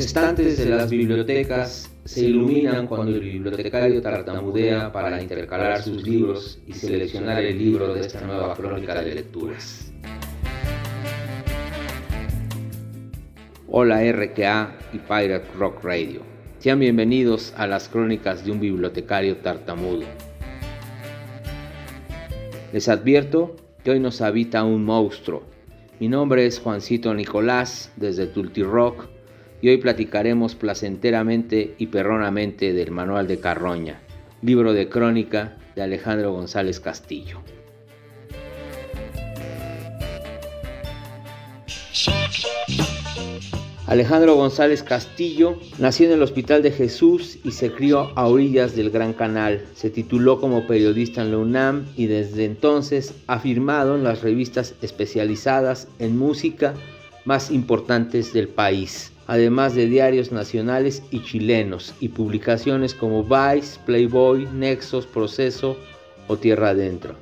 estantes de las bibliotecas se iluminan cuando el bibliotecario tartamudea para intercalar sus libros y seleccionar el libro de esta nueva crónica de lecturas. Hola RKA y Pirate Rock Radio. Sean bienvenidos a las crónicas de un bibliotecario tartamudo. Les advierto que hoy nos habita un monstruo. Mi nombre es Juancito Nicolás desde Tulti Rock y hoy platicaremos placenteramente y perronamente del Manual de Carroña, libro de crónica de Alejandro González Castillo. Alejandro González Castillo nació en el Hospital de Jesús y se crió a orillas del Gran Canal. Se tituló como periodista en la UNAM y desde entonces ha firmado en las revistas especializadas en música más importantes del país, además de diarios nacionales y chilenos y publicaciones como Vice, Playboy, Nexos, Proceso o Tierra Adentro.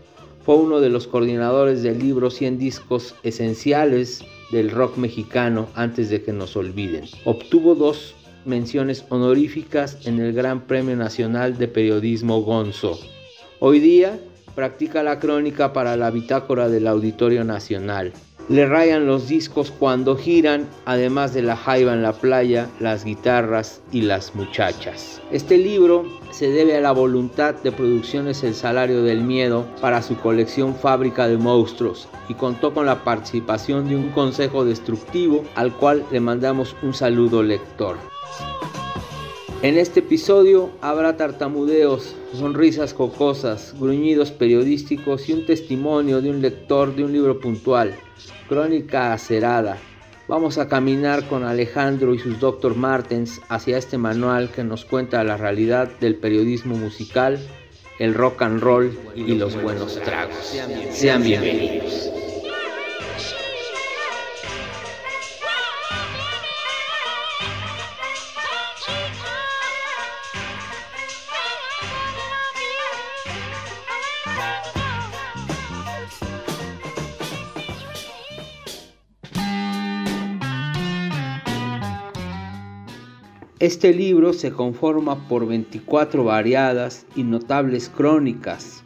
Fue uno de los coordinadores del libro 100 discos esenciales del rock mexicano antes de que nos olviden. Obtuvo dos menciones honoríficas en el Gran Premio Nacional de Periodismo Gonzo. Hoy día practica la crónica para la bitácora del Auditorio Nacional. Le rayan los discos cuando giran, además de la jaiba en la playa, las guitarras y las muchachas. Este libro se debe a la voluntad de Producciones El Salario del Miedo para su colección Fábrica de Monstruos y contó con la participación de un consejo destructivo al cual le mandamos un saludo lector. En este episodio habrá tartamudeos, sonrisas cocosas, gruñidos periodísticos y un testimonio de un lector de un libro puntual. Crónica acerada. Vamos a caminar con Alejandro y sus Dr. Martens hacia este manual que nos cuenta la realidad del periodismo musical, el rock and roll y los buenos tragos. Sean bienvenidos. Este libro se conforma por 24 variadas y notables crónicas.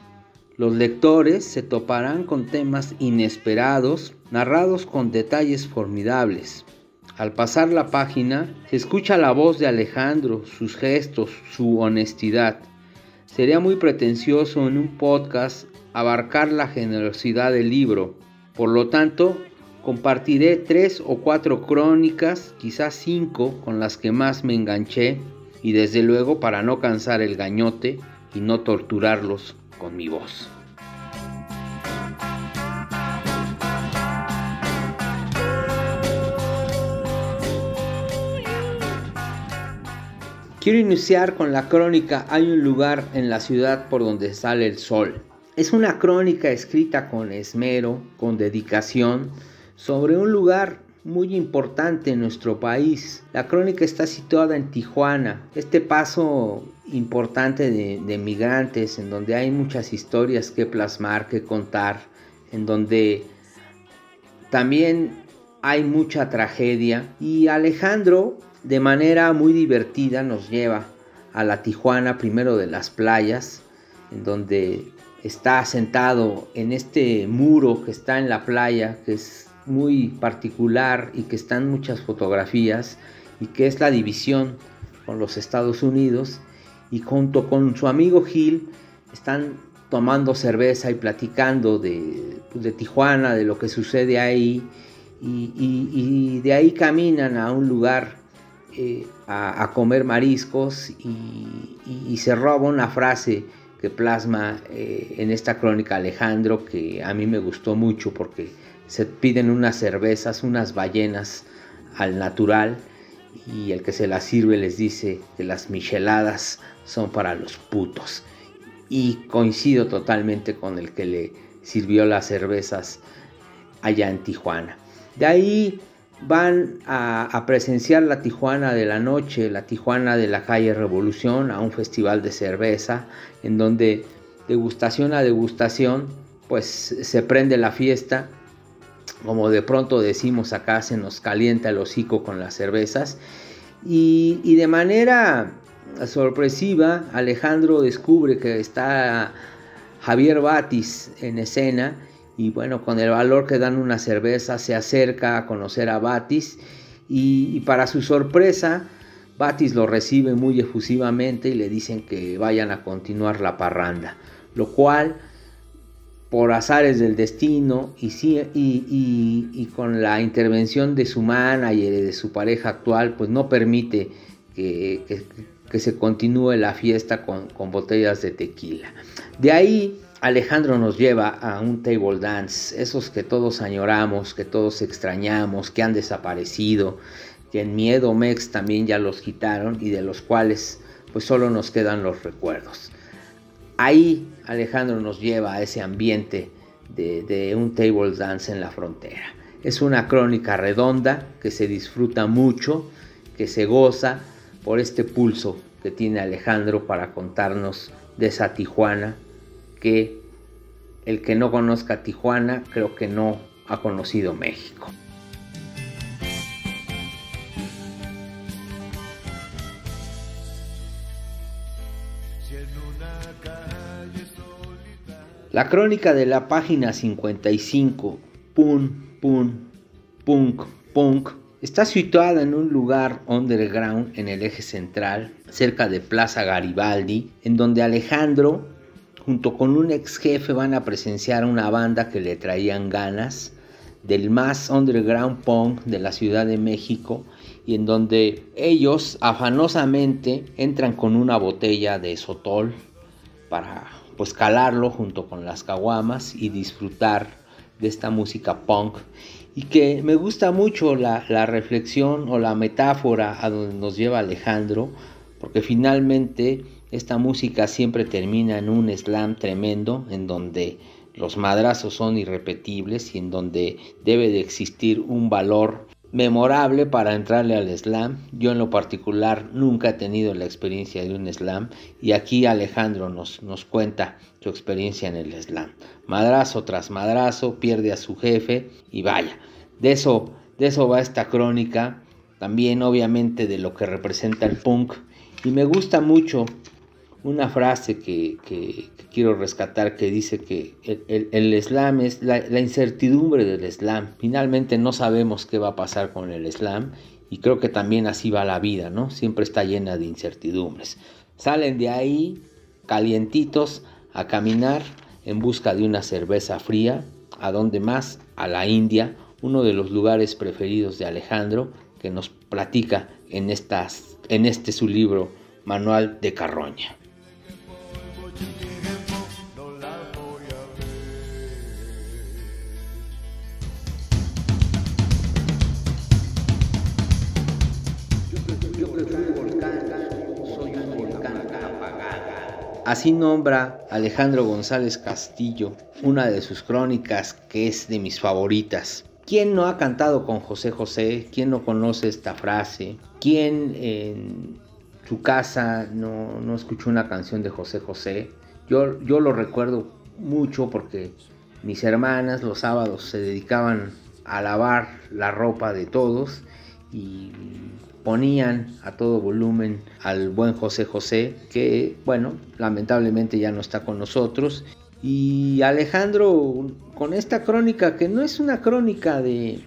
Los lectores se toparán con temas inesperados, narrados con detalles formidables. Al pasar la página, se escucha la voz de Alejandro, sus gestos, su honestidad. Sería muy pretencioso en un podcast abarcar la generosidad del libro. Por lo tanto, Compartiré tres o cuatro crónicas, quizás cinco, con las que más me enganché y desde luego para no cansar el gañote y no torturarlos con mi voz. Quiero iniciar con la crónica Hay un lugar en la ciudad por donde sale el sol. Es una crónica escrita con esmero, con dedicación, sobre un lugar muy importante en nuestro país. La crónica está situada en Tijuana, este paso importante de, migrantes en donde hay muchas historias que plasmar, que contar, en donde también hay mucha tragedia y Alejandro de manera muy divertida nos lleva a la Tijuana primero de las playas, en donde está sentado en este muro que está en la playa, que es muy particular y que están muchas fotografías y que es la división con los Estados Unidos y junto con su amigo Gil están tomando cerveza y platicando de, pues, Tijuana, de lo que sucede ahí y, de ahí caminan a un lugar eh, a, comer mariscos y, se roba una frase que plasma eh, en esta crónica Alejandro que a mí me gustó mucho porque se piden unas cervezas, unas ballenas al natural y el que se las sirve les dice que las micheladas son para los putos. Y coincido totalmente con el que le sirvió las cervezas allá en Tijuana. De ahí van a, a, presenciar la Tijuana de la noche, la Tijuana de la calle Revolución, a un festival de cerveza, en donde degustación a degustación, pues se prende la fiesta como de pronto decimos acá, se nos calienta el hocico con las cervezas. Y, de manera sorpresiva, Alejandro descubre que está Javier Batis en escena y bueno, con el valor que dan una cerveza se acerca a conocer a Batis. Y, para su sorpresa, Batis lo recibe muy efusivamente y le dicen que vayan a continuar la parranda, lo cual por azares del destino y, y, con la intervención de su manager y de su pareja actual, pues no permite que, se continúe la fiesta con, con, botellas de tequila. De ahí Alejandro nos lleva a un table dance, esos que todos añoramos, que todos extrañamos, que han desaparecido, que en Miedo Mex también ya los quitaron y de los cuales pues solo nos quedan los recuerdos. Ahí Alejandro nos lleva a ese ambiente de, un table dance en la frontera. Es una crónica redonda que se disfruta mucho, que se goza por este pulso que tiene Alejandro para contarnos de esa Tijuana que el que no conozca Tijuana creo que no ha conocido México. La crónica de la página 55, Pun, Pun, Punk, Punk, está situada en un lugar underground en el eje central, cerca de Plaza Garibaldi, en donde Alejandro, junto con un ex jefe, van a presenciar una banda que le traían ganas del más underground punk de la Ciudad de México y en donde ellos afanosamente entran con una botella de sotol para pues calarlo junto con las caguamas y disfrutar de esta música punk. Y que me gusta mucho la, la, reflexión o la metáfora a donde nos lleva Alejandro porque finalmente esta música siempre termina en un slam tremendo en donde los madrazos son irrepetibles y en donde debe de existir un valor memorable para entrarle al slam. Yo en lo particular nunca he tenido la experiencia de un slam y aquí Alejandro nos, nos cuenta su experiencia en el slam. Madrazo tras madrazo, pierde a su jefe y vaya, de eso, de eso va esta crónica, también obviamente de lo que representa el punk y me gusta mucho una frase que, quiero rescatar que dice que el, slam es la, incertidumbre del slam. Finalmente no sabemos qué va a pasar con el slam y creo que también así va la vida, ¿no? Siempre está llena de incertidumbres. Salen de ahí calientitos a caminar en busca de una cerveza fría. ¿A dónde más? A la India, uno de los lugares preferidos de Alejandro, que nos platica en, estas, en este su libro Manual de Carroña. Así nombra Alejandro González Castillo una de sus crónicas que es de mis favoritas. ¿Quién no ha cantado con José José? ¿Quién no conoce esta frase? ¿Quién en su casa no, no escuchó una canción de José José? Yo, yo lo recuerdo mucho porque mis hermanas los sábados se dedicaban a lavar la ropa de todos y ponían a todo volumen al buen José José, que bueno, lamentablemente ya no está con nosotros. Y Alejandro con esta crónica, que no es una crónica de,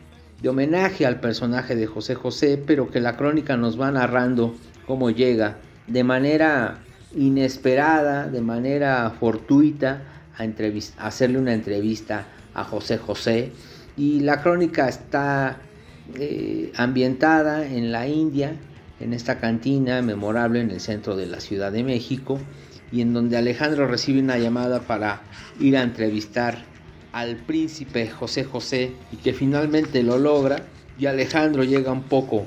homenaje al personaje de José José, pero que la crónica nos va narrando cómo llega de manera inesperada, de manera fortuita, a, a hacerle una entrevista a José José. Y la crónica está eh, ambientada en la India, en esta cantina memorable en el centro de la Ciudad de México, y en donde Alejandro recibe una llamada para ir a entrevistar al príncipe José José y que finalmente lo logra y Alejandro llega un poco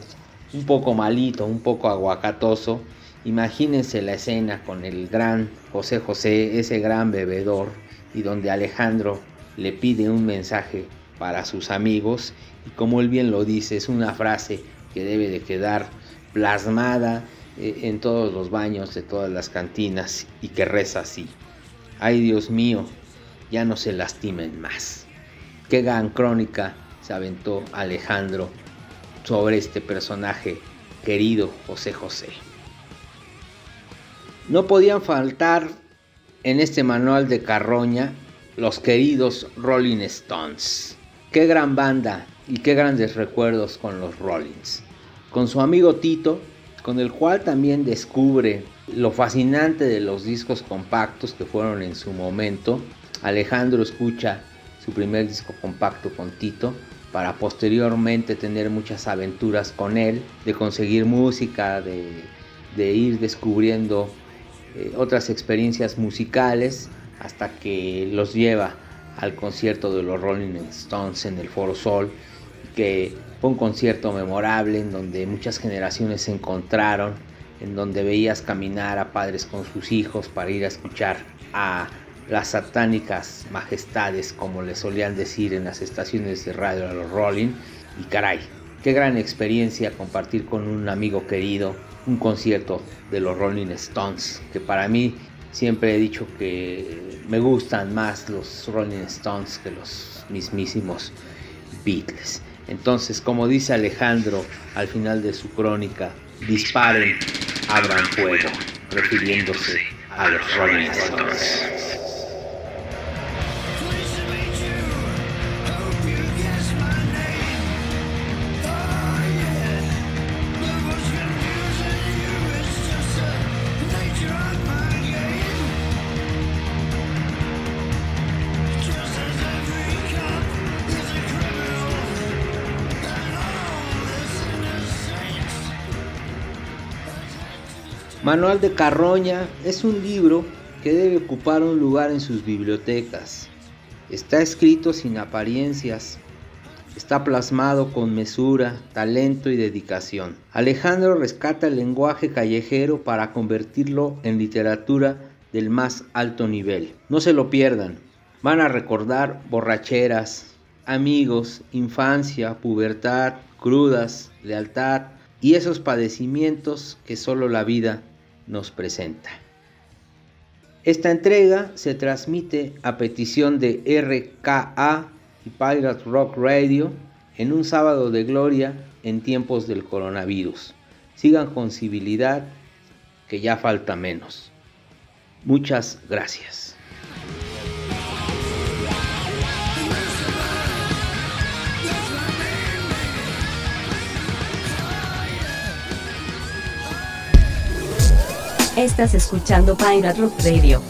un poco malito, un poco aguacatoso. Imagínense la escena con el gran José José, ese gran bebedor y donde Alejandro le pide un mensaje para sus amigos y como él bien lo dice, es una frase que debe de quedar plasmada eh, en todos los baños de todas las cantinas y que reza así. Ay Dios mío, ya no se lastimen más. Qué gran crónica se aventó Alejandro sobre este personaje querido José José. No podían faltar en este manual de Carroña los queridos Rolling Stones. Qué gran banda y qué grandes recuerdos con los Rollins. Con su amigo Tito, con el cual también descubre lo fascinante de los discos compactos que fueron en su momento. Alejandro escucha su primer disco compacto con Tito para posteriormente tener muchas aventuras con él, de conseguir música, de, ir descubriendo eh, otras experiencias musicales hasta que los lleva al concierto de los Rolling Stones en el Foro Sol, que fue un concierto memorable en donde muchas generaciones se encontraron, en donde veías caminar a padres con sus hijos para ir a escuchar a las satánicas majestades, como le solían decir en las estaciones de radio a los Rolling. Y caray, qué gran experiencia compartir con un amigo querido un concierto de los Rolling Stones, que para mí siempre he dicho que me gustan más los Rolling Stones que los mismísimos Beatles. Entonces, como dice Alejandro al final de su crónica, disparen, abran fuego, refiriéndose a los Rolling Stones. Manual de Carroña es un libro que debe ocupar un lugar en sus bibliotecas. Está escrito sin apariencias, está plasmado con mesura, talento y dedicación. Alejandro rescata el lenguaje callejero para convertirlo en literatura del más alto nivel. No se lo pierdan. Van a recordar borracheras, amigos, infancia, pubertad, crudas, lealtad y esos padecimientos que solo la vida nos presenta. Esta entrega se transmite a petición de RKA y Pirate Rock Radio en un sábado de gloria en tiempos del coronavirus. Sigan con civilidad, que ya falta menos. Muchas gracias. Estás escuchando Pirate Rock Radio.